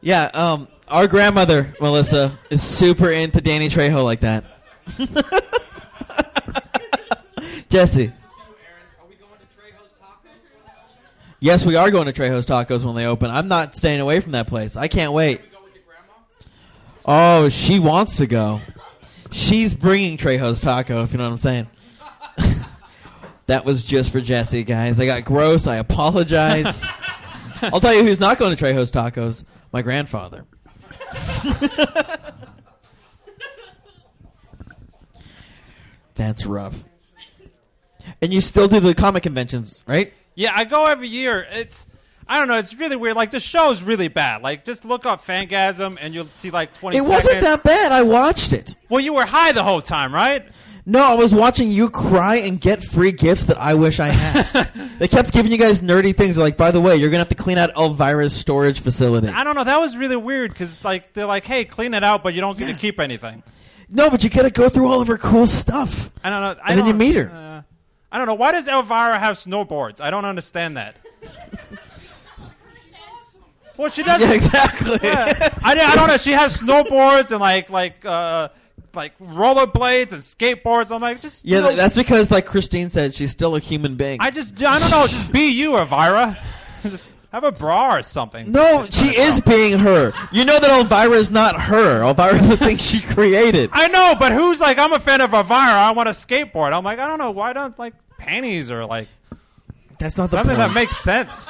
[SPEAKER 2] Yeah, um, our grandmother, Melissa, is super into Danny Trejo like that. Jesse. Yes, we are going to Trejo's Tacos when they open. I'm not staying away from that place. I can't wait. Oh, she wants to go. She's bringing Trejo's Taco, if you know what I'm saying. That was just for Jesse, guys. I got gross. I apologize. I'll tell you who's not going to Trejo's Tacos. My grandfather. That's rough. And you still do the comic conventions, right?
[SPEAKER 5] Yeah, I go every year. It's I don't know. It's really weird. Like the show's really bad. Like just look up Fangasm and you'll see like 20
[SPEAKER 2] It wasn't
[SPEAKER 5] seconds.
[SPEAKER 2] that bad. I watched it.
[SPEAKER 5] Well, you were high the whole time, right?
[SPEAKER 2] No, I was watching you cry and get free gifts that I wish I had. they kept giving you guys nerdy things. They're like, by the way, you're gonna have to clean out Elvira's storage facility.
[SPEAKER 5] I don't know. That was really weird because like they're like, "Hey, clean it out, but you don't get to keep anything."
[SPEAKER 2] No, but you gotta go through all of her cool stuff.
[SPEAKER 5] I don't know. I
[SPEAKER 2] And then
[SPEAKER 5] don't,
[SPEAKER 2] you meet her.
[SPEAKER 5] Uh, I don't know. Why does Elvira have snowboards? I don't understand that. well, she does.
[SPEAKER 2] Yeah, exactly.
[SPEAKER 5] I, I don't know. She has snowboards and like like uh like rollerblades and skateboards. I'm like, just
[SPEAKER 2] Yeah,
[SPEAKER 5] you know,
[SPEAKER 2] that's because, like Christine said, she's still a human being.
[SPEAKER 5] I just I don't know. Just be you, Elvira. just have a bra or something.
[SPEAKER 2] no, she is being her. You know that Elvira is not her. Elvira is the thing she created.
[SPEAKER 5] I know, but who's like, I'm a fan of Elvira. I want a skateboard. I'm like, I don't know. Why don't like panties or like
[SPEAKER 2] That's not the
[SPEAKER 5] something
[SPEAKER 2] point.
[SPEAKER 5] that makes sense?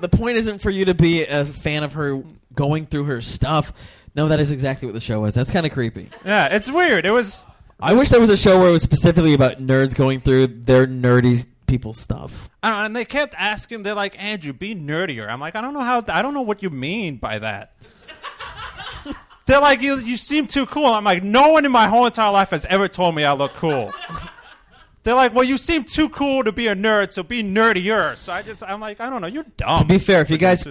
[SPEAKER 2] the point isn't for you to be a fan of her going through her stuff. No, that is exactly what the show was. That's kind of creepy.
[SPEAKER 5] Yeah, it's weird. It was.
[SPEAKER 2] I wish there was a show where it was specifically about nerds going through their nerdy people stuff.
[SPEAKER 5] I don't know, and they kept asking. They're like, Andrew, be nerdier. I'm like, I don't know how. I don't know what you mean by that. they're like, you you seem too cool. I'm like, no one in my whole entire life has ever told me I look cool. They're like, well, you seem too cool to be a nerd, so be nerdier. So I just, I'm like, I don't know, you're dumb.
[SPEAKER 2] To be fair, if you guys.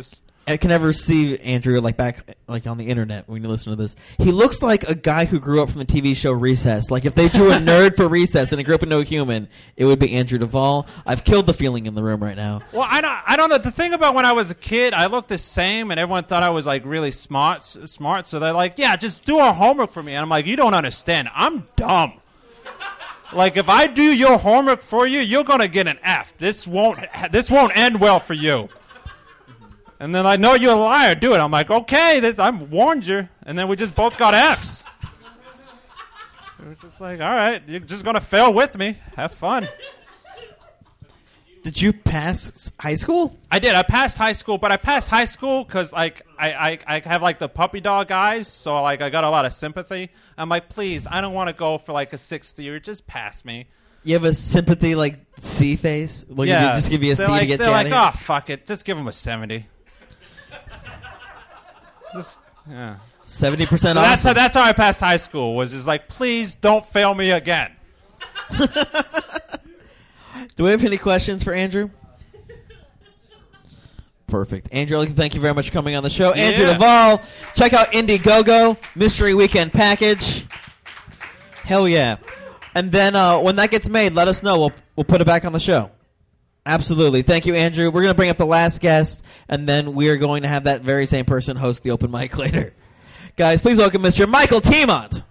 [SPEAKER 2] I can ever see Andrew like back like on the internet when you listen to this, he looks like a guy who grew up from the TV show Recess. Like if they drew a nerd for Recess and he grew up into a human, it would be Andrew Duvall. I've killed the feeling in the room right now.
[SPEAKER 5] Well, I don't, I don't know. The thing about when I was a kid, I looked the same, and everyone thought I was like really smart. Smart, so they're like, "Yeah, just do our homework for me." And I'm like, "You don't understand. I'm dumb. like if I do your homework for you, you're gonna get an F. This won't, this won't end well for you." And then I know you're a liar. Do it. I'm like, okay, this, I warned you. And then we just both got Fs. It was just like, all right, you're just gonna fail with me. Have fun.
[SPEAKER 2] Did you pass high school?
[SPEAKER 5] I did. I passed high school, but I passed high school because like I, I I have like the puppy dog eyes, so like I got a lot of sympathy. I'm like, please, I don't want to go for like a sixth year. Just pass me.
[SPEAKER 2] You have a sympathy like C face. Will you
[SPEAKER 5] yeah,
[SPEAKER 2] just give you a C
[SPEAKER 5] they're
[SPEAKER 2] to
[SPEAKER 5] like,
[SPEAKER 2] get
[SPEAKER 5] They're
[SPEAKER 2] chatty?
[SPEAKER 5] like, oh fuck it, just give him a seventy. Just yeah.
[SPEAKER 2] Seventy percent
[SPEAKER 5] So that's how that's how I passed high school. Was just like, please don't fail me again.
[SPEAKER 2] Do we have any questions for Andrew? Perfect. Andrew, I'd like to thank you very much for coming on the show. Andrew
[SPEAKER 5] Yeah.
[SPEAKER 2] Duvall, check out Indiegogo, Mystery Weekend Package. Hell yeah. And then uh, when that gets made, let us know. We'll, we'll put it back on the show. Absolutely. Thank you, Andrew. We're going to bring up the last guest, and then we are going to have that very same person host the open mic later. Guys, please welcome Mr. Michael Teemant.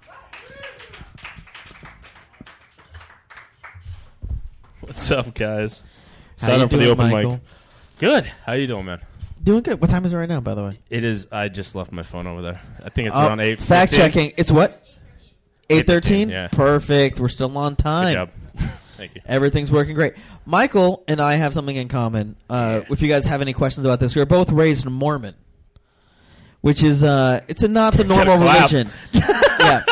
[SPEAKER 1] What's up, guys? Sign up for the open
[SPEAKER 2] Michael?
[SPEAKER 1] mic. Good. How you doing, man?
[SPEAKER 2] Doing good. What time is it right now, by the way?
[SPEAKER 1] It is. I just left my phone over there. I think it's
[SPEAKER 2] Uh,
[SPEAKER 1] around eight.
[SPEAKER 2] Fact checking. It's what? Eight thirteen.
[SPEAKER 1] yeah.
[SPEAKER 2] Perfect. We're still on time.
[SPEAKER 1] Thank you.
[SPEAKER 2] Everything's working great. Michael and I have something in common. Uh, If you guys have any questions about this, we were both raised Mormon, which is uh, it's a not the normal religion. yeah,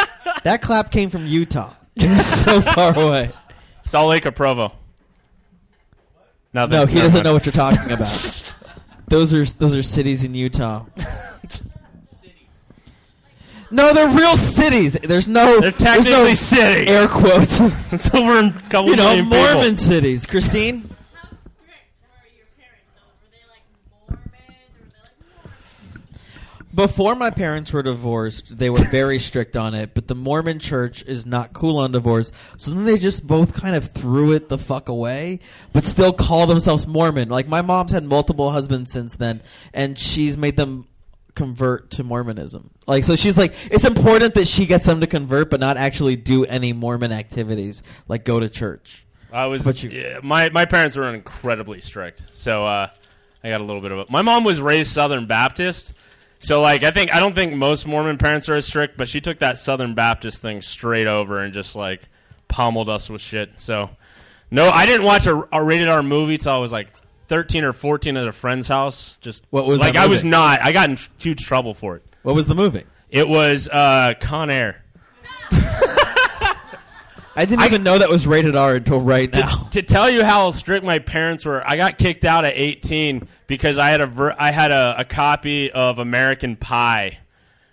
[SPEAKER 2] that clap came from Utah. So far away.
[SPEAKER 1] Salt Lake or Provo? Nothing.
[SPEAKER 2] No, he
[SPEAKER 1] Never
[SPEAKER 2] doesn't know what you're talking about. those are those are cities in Utah. No, they're real cities. There's no.
[SPEAKER 1] They're
[SPEAKER 2] there's
[SPEAKER 1] technically
[SPEAKER 2] no
[SPEAKER 1] cities.
[SPEAKER 2] Air quotes.
[SPEAKER 1] It's over in a couple
[SPEAKER 2] you know,
[SPEAKER 1] million people.
[SPEAKER 2] Mormon cities. Christine.
[SPEAKER 6] How strict were your parents? Were they like Mormons? Or were they like,
[SPEAKER 2] Before my parents were divorced, they were very strict on it, but the Mormon church is not cool on divorce. So then they just both kind of threw it the fuck away, but still call themselves Mormon. Like my mom's had multiple husbands since then, and she's made them convert to Mormonism. Like so she's like it's important that she gets them to convert but not actually do any Mormon activities like go to church.
[SPEAKER 1] I was.
[SPEAKER 2] You?
[SPEAKER 1] yeah, my my parents were incredibly strict, so uh, I got a little bit of it. My mom was raised Southern Baptist, so like I think I don't think most Mormon parents are as strict, but she took that Southern Baptist thing straight over and just like pummeled us with shit. So no, I didn't watch a, a rated R movie till I was like. 13 or 14 at a friend's house just
[SPEAKER 2] What was
[SPEAKER 1] like I was not I got in tr- huge trouble for it
[SPEAKER 2] What was the movie?
[SPEAKER 1] it was uh Con Air
[SPEAKER 2] I didn't even know that was rated R until right
[SPEAKER 1] to,
[SPEAKER 2] now.
[SPEAKER 1] to tell you how strict my parents were, I got kicked out at 18 because I had a ver- I had a, a copy of American Pie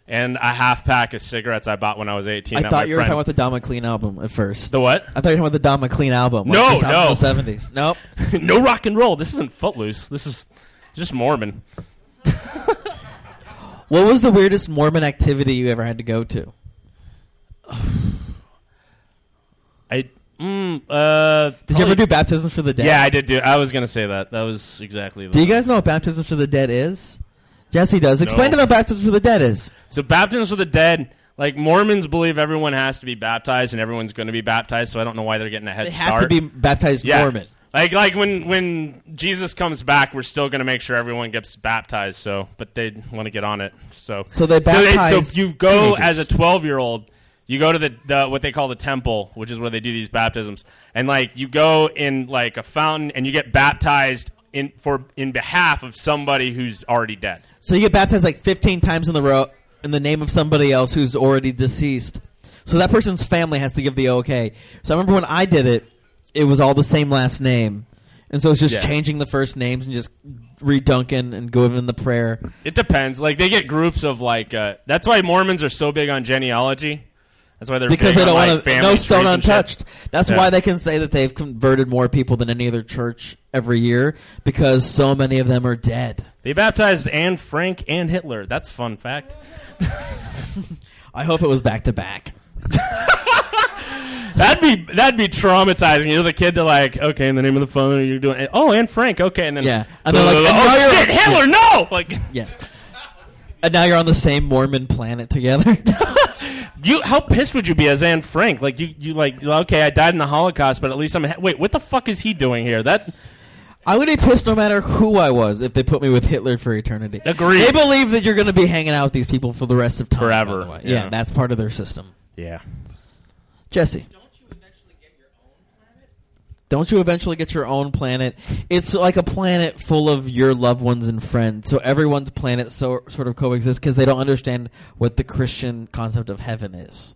[SPEAKER 1] and a half pack of cigarettes I bought when I was 18.
[SPEAKER 2] I thought you were
[SPEAKER 1] friend-
[SPEAKER 2] talking about the Don McLean album at first.
[SPEAKER 1] the what?
[SPEAKER 2] I thought you were talking about the Don McLean album. like
[SPEAKER 1] No,
[SPEAKER 2] sound
[SPEAKER 1] no.
[SPEAKER 2] the seventies. Nope.
[SPEAKER 1] no rock and roll. This isn't Footloose. This is just Mormon.
[SPEAKER 2] What was the weirdest Mormon activity you ever had to go to?
[SPEAKER 1] I mm, uh.
[SPEAKER 2] Did you ever do baptisms for the dead?
[SPEAKER 1] Yeah, I did do. I was gonna say that. That was exactly.
[SPEAKER 2] Do you guys know what baptisms for the dead is? Jesse does. Explain
[SPEAKER 1] No.
[SPEAKER 2] to them what baptisms for the dead is.
[SPEAKER 1] So baptisms for the dead. Like Mormons believe everyone has to be baptized and everyone's going to be baptized. So I don't know why they're getting a head
[SPEAKER 2] They
[SPEAKER 1] start.
[SPEAKER 2] have to be baptized
[SPEAKER 1] Yeah.
[SPEAKER 2] Mormon.
[SPEAKER 1] Like like when when Jesus comes back, we're still going to make sure everyone gets baptized. So, but they want to get on it. So
[SPEAKER 2] So they
[SPEAKER 1] so,
[SPEAKER 2] baptize
[SPEAKER 1] so you go
[SPEAKER 2] teenagers.
[SPEAKER 1] as a twelve year old. You go to the, the what they call the temple, which is where they do these baptisms, and like you go in like a fountain and you get baptized in for in behalf of somebody who's already dead.
[SPEAKER 2] So you get baptized like fifteen times in the row in the name of somebody else who's already deceased. So that person's family has to give the okay. So I remember when I did it, it was all the same last name, and so it's just
[SPEAKER 1] Yeah.
[SPEAKER 2] changing the first names and just redunking and giving the prayer.
[SPEAKER 1] It depends. Like they get groups of like. Uh, that's why Mormons are so big on genealogy. That's why they're
[SPEAKER 2] because they don't
[SPEAKER 1] on,
[SPEAKER 2] want to no stone untouched. That's
[SPEAKER 1] Yeah.
[SPEAKER 2] why they can say that they've converted more people than any other church every year because so many of them are dead.
[SPEAKER 1] They baptized Anne Frank and Hitler. That's fun fact.
[SPEAKER 2] I hope it was back to back.
[SPEAKER 1] That'd be that'd be traumatizing. You're the kid. They're like, okay, in the name of the phone, you're doing. Oh, Anne Frank. Okay, and then
[SPEAKER 2] Yeah. And they're like, and
[SPEAKER 1] oh shit, Hitler, no! Like
[SPEAKER 2] Yeah. And now you're on the same Mormon planet together.
[SPEAKER 1] You, how pissed would you be as Anne Frank? Like you, you like okay, I died in the Holocaust, but at least I'm. Wait, what the fuck is he doing here? That
[SPEAKER 2] I would be pissed no matter who I was if they put me with Hitler for eternity.
[SPEAKER 1] Agreed.
[SPEAKER 2] They believe that you're going to be hanging out with these people for the rest of time.
[SPEAKER 1] Forever.
[SPEAKER 2] Yeah.
[SPEAKER 1] yeah.
[SPEAKER 2] that's part of their system.
[SPEAKER 1] yeah.
[SPEAKER 2] Jesse. Don't you eventually get your own planet? It's like a planet full of your loved ones and friends. So everyone's planet so sort of coexists because they don't understand what the Christian concept of heaven is.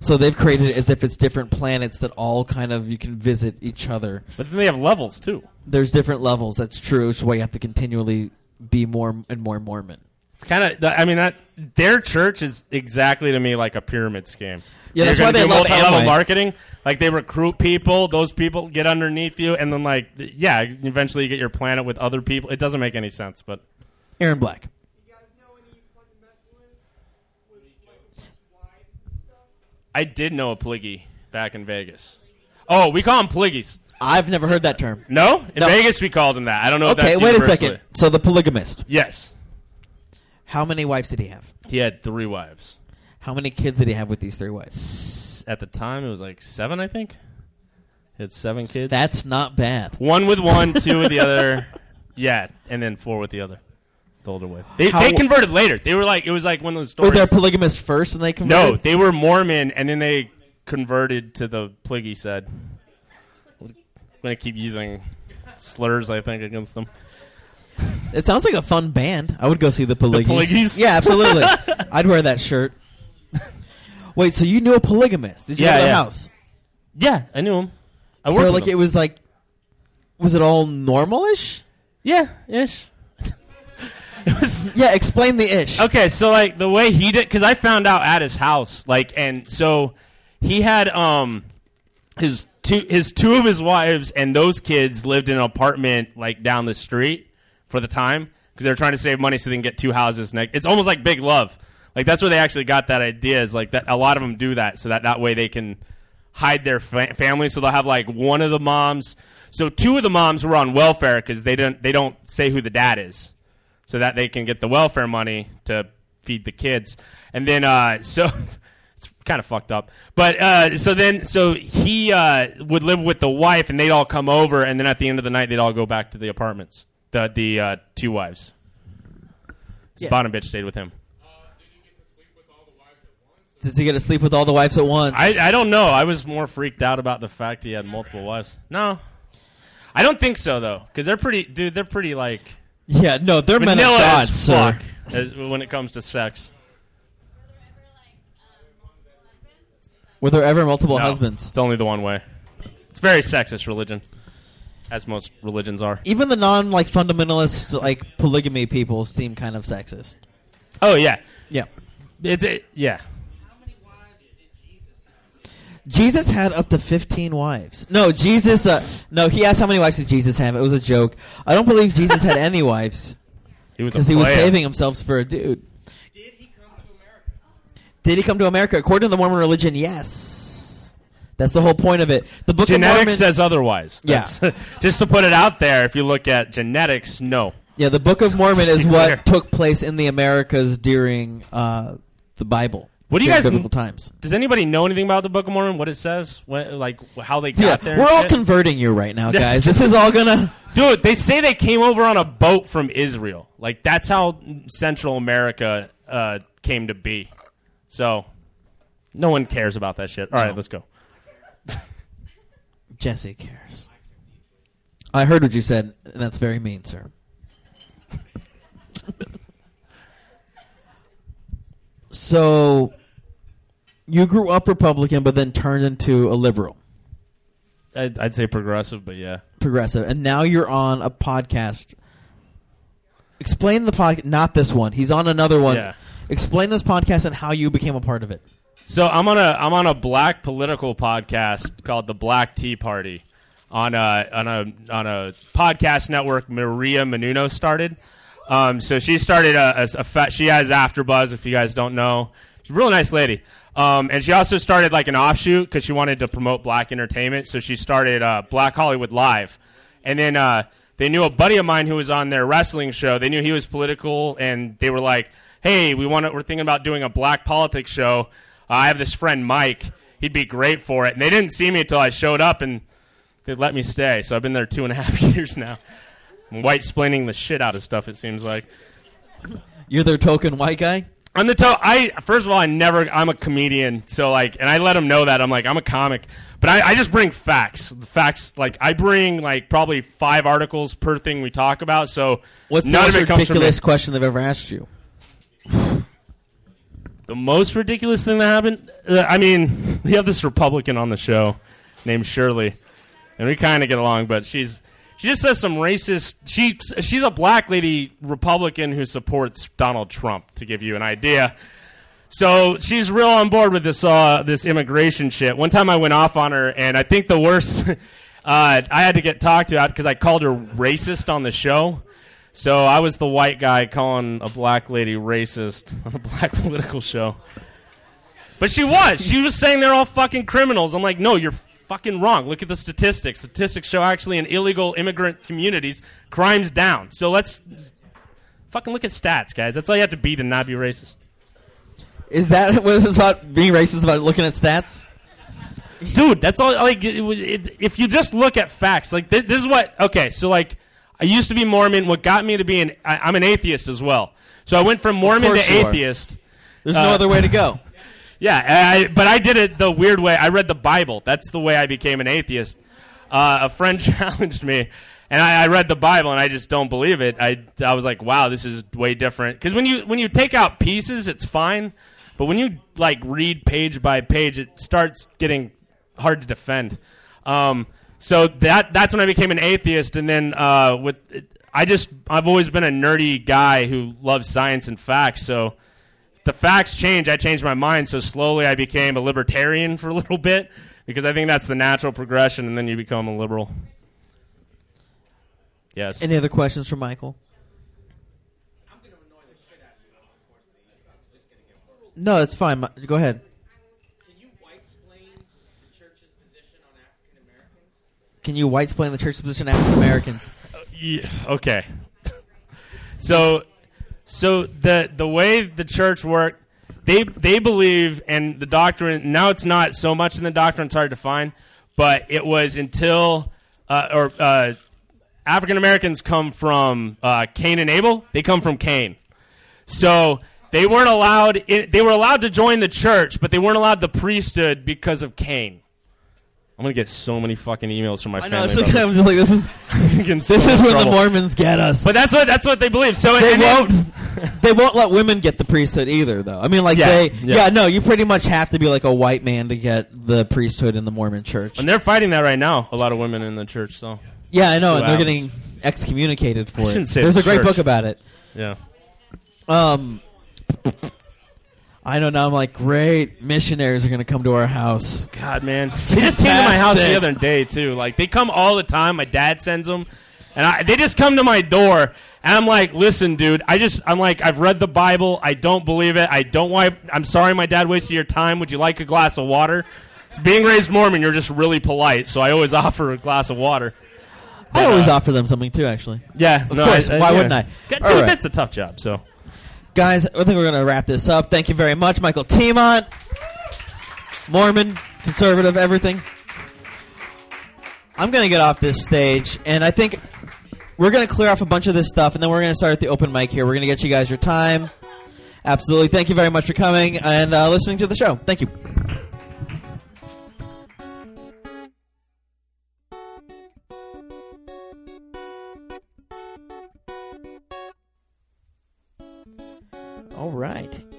[SPEAKER 2] So they've created it as if it's different planets that all kind of you can visit each other.
[SPEAKER 1] But then they have levels too.
[SPEAKER 2] There's different levels. That's true. Is why you have to continually be more and more Mormon.
[SPEAKER 1] It's kind of. I mean, that their church is exactly to me like a pyramid scheme.
[SPEAKER 2] Yeah, that's why they love Amway.
[SPEAKER 1] marketing. Like they recruit people, those people get underneath you, and then like, yeah, eventually you get your planet with other people. It doesn't make any sense, but
[SPEAKER 2] Aaron Black. Do you guys know any fucking bad boys?
[SPEAKER 1] I did know a pliggy back in Vegas. Oh, we call them pliggies.
[SPEAKER 2] I've never heard that term.
[SPEAKER 1] No, in
[SPEAKER 2] No.
[SPEAKER 1] Vegas we called him that. I don't know. if
[SPEAKER 2] Okay,
[SPEAKER 1] that's
[SPEAKER 2] wait a
[SPEAKER 1] universally-
[SPEAKER 2] second. So the polygamist.
[SPEAKER 1] Yes,
[SPEAKER 2] How many wives did he have?
[SPEAKER 1] he had three wives.
[SPEAKER 2] How many kids did he have with these three wives?
[SPEAKER 1] At the time, it was like seven, I think. It's seven kids.
[SPEAKER 2] That's not bad.
[SPEAKER 1] One with one, two with the other. Yeah, and then four with the other. The older wife. They,
[SPEAKER 2] How-
[SPEAKER 1] they converted later. They were like it was like one of those
[SPEAKER 2] Were
[SPEAKER 1] stories.
[SPEAKER 2] they polygamous first and they converted?
[SPEAKER 1] no,
[SPEAKER 2] converted?
[SPEAKER 1] they were Mormon, and then they converted to the pliggy side. I'm gonna keep using slurs, I think, against them.
[SPEAKER 2] It sounds like a fun band. I would go see the Polygys.
[SPEAKER 1] Polygys?
[SPEAKER 2] Yeah, absolutely. I'd wear that shirt. Wait, so you knew a polygamist? Did you
[SPEAKER 1] Yeah,
[SPEAKER 2] go to
[SPEAKER 1] yeah.
[SPEAKER 2] house?
[SPEAKER 1] Yeah, I knew him. I worked
[SPEAKER 2] So
[SPEAKER 1] with
[SPEAKER 2] like
[SPEAKER 1] him.
[SPEAKER 2] it was like, was it all normalish?
[SPEAKER 1] yeah, ish. it was
[SPEAKER 2] Yeah, explain the ish.
[SPEAKER 1] Okay, so like the way he did, because I found out at his house, like, and so he had um his two his two of his wives and those kids lived in an apartment like down the street for the time because they were trying to save money so they can get two houses. Next, it's almost like Big Love. Like that's where they actually got that idea. Is like that a lot of them do that so that that way they can hide their fa- family. So they'll have like one of the moms. So two of the moms were on welfare because they don't they don't say who the dad is so that they can get the welfare money to feed the kids. And then, uh, so it's kind of fucked up. But uh, so then, so he uh, would live with the wife, and they'd all come over, and then at the end of the night, they'd all go back to the apartments. The the uh, two wives. His
[SPEAKER 2] Yeah.
[SPEAKER 1] bottom bitch stayed with him.
[SPEAKER 2] Does he get to sleep with all the wives at once?
[SPEAKER 1] I, I don't know. I was more freaked out about the fact he had multiple wives. No, I don't think so though, because they're pretty, dude. They're pretty like
[SPEAKER 2] yeah, no, they're men of
[SPEAKER 1] vanilla
[SPEAKER 2] God,
[SPEAKER 1] as fuck as, when it comes to sex.
[SPEAKER 2] Were there ever multiple
[SPEAKER 1] No,
[SPEAKER 2] husbands?
[SPEAKER 1] It's only the one way. It's very sexist religion, as most religions are.
[SPEAKER 2] Even the non like fundamentalist like polygamy people seem kind of sexist.
[SPEAKER 1] Oh yeah,
[SPEAKER 2] Yeah.
[SPEAKER 1] it's it, yeah.
[SPEAKER 2] Jesus had up to 15 wives. No, Jesus. Uh, no, he asked how many wives did Jesus have. It was a joke. I don't believe Jesus had any wives
[SPEAKER 1] He was a
[SPEAKER 2] because he was saving himself for a dude. Did he come to America? Did he come to America? According to the Mormon religion, yes. That's the whole point of it. The Book of
[SPEAKER 1] Genetics
[SPEAKER 2] Mormon.
[SPEAKER 1] says otherwise.
[SPEAKER 2] Yeah.
[SPEAKER 1] Just to put it out there, if you look at genetics, no.
[SPEAKER 2] yeah, the Book of Mormon is what took place in the Americas during uh, the Bible.
[SPEAKER 1] What do you guys-
[SPEAKER 2] biblical times?
[SPEAKER 1] Does anybody know anything about the Book of Mormon? What it says? What, like how they got
[SPEAKER 2] Yeah,
[SPEAKER 1] there?
[SPEAKER 2] we're all
[SPEAKER 1] shit?
[SPEAKER 2] converting you right now, guys. this is all gonna.
[SPEAKER 1] Dude, they say they came over on a boat from Israel. Like that's how Central America uh, came to be. So, no one cares about that shit. All right,
[SPEAKER 2] No.
[SPEAKER 1] let's go.
[SPEAKER 2] Jesse cares. I heard what you said, and that's very mean, sir. so, you grew up Republican, but then turned into a liberal,
[SPEAKER 1] I'd, I'd say progressive, but yeah.
[SPEAKER 2] progressive, and now you're on a podcast. Explain the podcast. Not this one. He's on another one.
[SPEAKER 1] Yeah.
[SPEAKER 2] Explain this podcast and how you became a part of it.
[SPEAKER 1] So I'm on a I'm on a black political podcast called the Black Tea Party on a on a on a podcast network Maria Menounos started. Um, so she started a, a, a fa- she has AfterBuzz if you guys don't know. She's a real nice lady. Um, and she also started like an offshoot because she wanted to promote black entertainment. So she started uh, Black Hollywood Live, and then uh, they knew a buddy of mine who was on their wrestling show. They knew he was political, and they were like, "Hey, we want to, we're thinking about doing a black politics show. Uh, I have this friend Mike. He'd be great for it." And they didn't see me until I showed up, and they let me stay. So I've been there two and a half years now. White splaining the shit out of stuff. It seems like.
[SPEAKER 2] You're their token white guy.
[SPEAKER 1] On the toe, I first of all, I never. I'm a comedian, so like, and I let them know that I'm like, I'm a comic, but I, I just bring facts. The facts, like, I bring like probably five articles per thing we talk about. So
[SPEAKER 2] What's the
[SPEAKER 1] none
[SPEAKER 2] most
[SPEAKER 1] of it comes from me.
[SPEAKER 2] ridiculous question they've ever asked you?
[SPEAKER 1] The most ridiculous thing that happened. Uh, I mean, we have this Republican on the show named Shirley, and we kind of get along, but she's she just says some racist. She she's a black lady Republican who supports Donald Trump. To give you an idea. So she's real on board with this uh, this immigration shit. One time I went off on her, and I think the worst uh, I had to get talked to out because I called her racist on the show. So I was the white guy calling a black lady racist on a black political show. But she was. She was saying they're all fucking criminals. I'm like, no, you're fucking wrong. Look at the statistics. Statistics show actually in illegal immigrant communities, crimes down. So let's fucking look at stats, guys. That's all you have to be to not be racist.
[SPEAKER 2] Is that what it's about being racist about looking at stats?
[SPEAKER 1] dude that's all like it, it, if you just look at facts like th- this is what okay so like i used to be mormon what got me to be an I, i'm an atheist as well so i went from mormon to
[SPEAKER 2] you are.
[SPEAKER 1] atheist
[SPEAKER 2] There's no
[SPEAKER 1] Uh,
[SPEAKER 2] other way to go.
[SPEAKER 1] Yeah I, but i did it the weird way. I read the bible. That's the way i became an atheist. Uh, a friend challenged me and I, I read the bible and i just don't believe it. I, I was like wow this is way different. Because when you when you take out pieces it's fine but when you like read page by page it starts getting hard to defend. Um, so that that's when i became an atheist and then uh, with i just i've always been a nerdy guy who loves science and facts so the facts change, I changed my mind. So slowly I became a libertarian for a little bit because I think that's the natural progression, and then you become a liberal. Yes.
[SPEAKER 2] Any other questions for Michael? No, it's fine. Go ahead. Can you white explain the church's position on African Americans?
[SPEAKER 1] Uh, yeah, okay. so, so the the way the church worked, they they believe, and the doctrine. Now it's not so much in the doctrine; it's hard to find. But it was until uh, or uh, African Americans come from uh, Cain and Abel. They come from Cain. So they weren't allowed. They were allowed to join the church, but they weren't allowed the priesthood because of Cain. I'm gonna get so many fucking emails from my
[SPEAKER 2] I know.
[SPEAKER 1] family. About
[SPEAKER 2] I'm just like this is
[SPEAKER 1] this
[SPEAKER 2] this is when the Mormons get us.
[SPEAKER 1] But that's what that's what they believe. So
[SPEAKER 2] they
[SPEAKER 1] and
[SPEAKER 2] won't. they won't let women get the priesthood either, though. I mean, like
[SPEAKER 1] Yeah,
[SPEAKER 2] they,
[SPEAKER 1] yeah.
[SPEAKER 2] yeah. no, you pretty much have to be like a white man to get the priesthood in the Mormon church.
[SPEAKER 1] And they're fighting that right now. A lot of women in the church. So
[SPEAKER 2] Yeah, I know, and they're getting excommunicated for
[SPEAKER 1] I shouldn't
[SPEAKER 2] it.
[SPEAKER 1] say
[SPEAKER 2] There's
[SPEAKER 1] the
[SPEAKER 2] a great
[SPEAKER 1] church.
[SPEAKER 2] book about it.
[SPEAKER 1] yeah.
[SPEAKER 2] Um, I know now. I'm like, great missionaries are going to come to our house.
[SPEAKER 1] God, man, they just came to my house the other day too. Like they come all the time. My dad sends them, and I, they just come to my door. And I'm like, listen, dude. I just, I'm like, I've read the Bible. I don't believe it. I don't want. I'm sorry, my dad wasted your time. Would you like a glass of water? It's being raised Mormon, you're just really polite, so I always offer a glass of water.
[SPEAKER 2] I always
[SPEAKER 1] uh,
[SPEAKER 2] offer them something too. Actually,
[SPEAKER 1] Yeah,
[SPEAKER 2] Of course. Why wouldn't I?
[SPEAKER 1] Dude,
[SPEAKER 2] All right.
[SPEAKER 1] that's a tough job. So
[SPEAKER 2] guys, I think we're going to wrap this up. Thank you very much, Michael Teemant, Mormon, conservative, everything. I'm going to get off this stage, and I think we're going to clear off a bunch of this stuff, and then we're going to start at the open mic here. We're going to get you guys your time. Absolutely. Thank you very much for coming and uh, listening to the show. Thank you.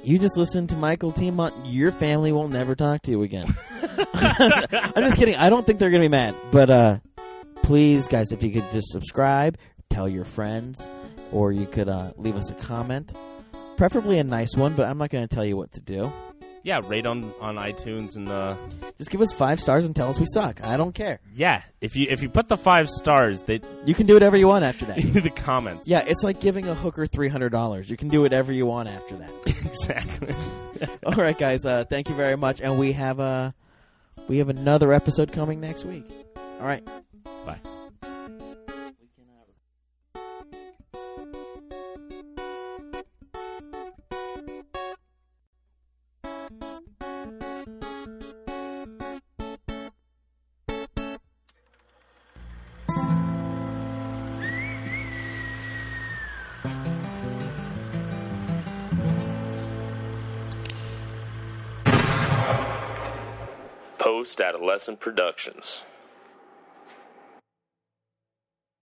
[SPEAKER 2] You just listened to Michael Teemant. Your family will never talk to you again. I'm just kidding. I don't think they're going to be mad. But uh, please, guys, if you could just subscribe, tell your friends, or you could uh, leave us a comment. Preferably a nice one, but I'm not going to tell you what to do.
[SPEAKER 1] Yeah, rate on on iTunes and uh,
[SPEAKER 2] Just give us five stars and tell us we suck. I don't care.
[SPEAKER 1] yeah, if you if you put the five stars, they
[SPEAKER 2] You can do whatever you want after that.
[SPEAKER 1] into the comments.
[SPEAKER 2] Yeah, it's like giving a hooker $300. You can do whatever you want after that.
[SPEAKER 1] exactly.
[SPEAKER 2] All right, guys. Uh, thank you very much, and we have uh, we have another episode coming next week. All right.
[SPEAKER 1] Bye.
[SPEAKER 3] Adolescent Productions.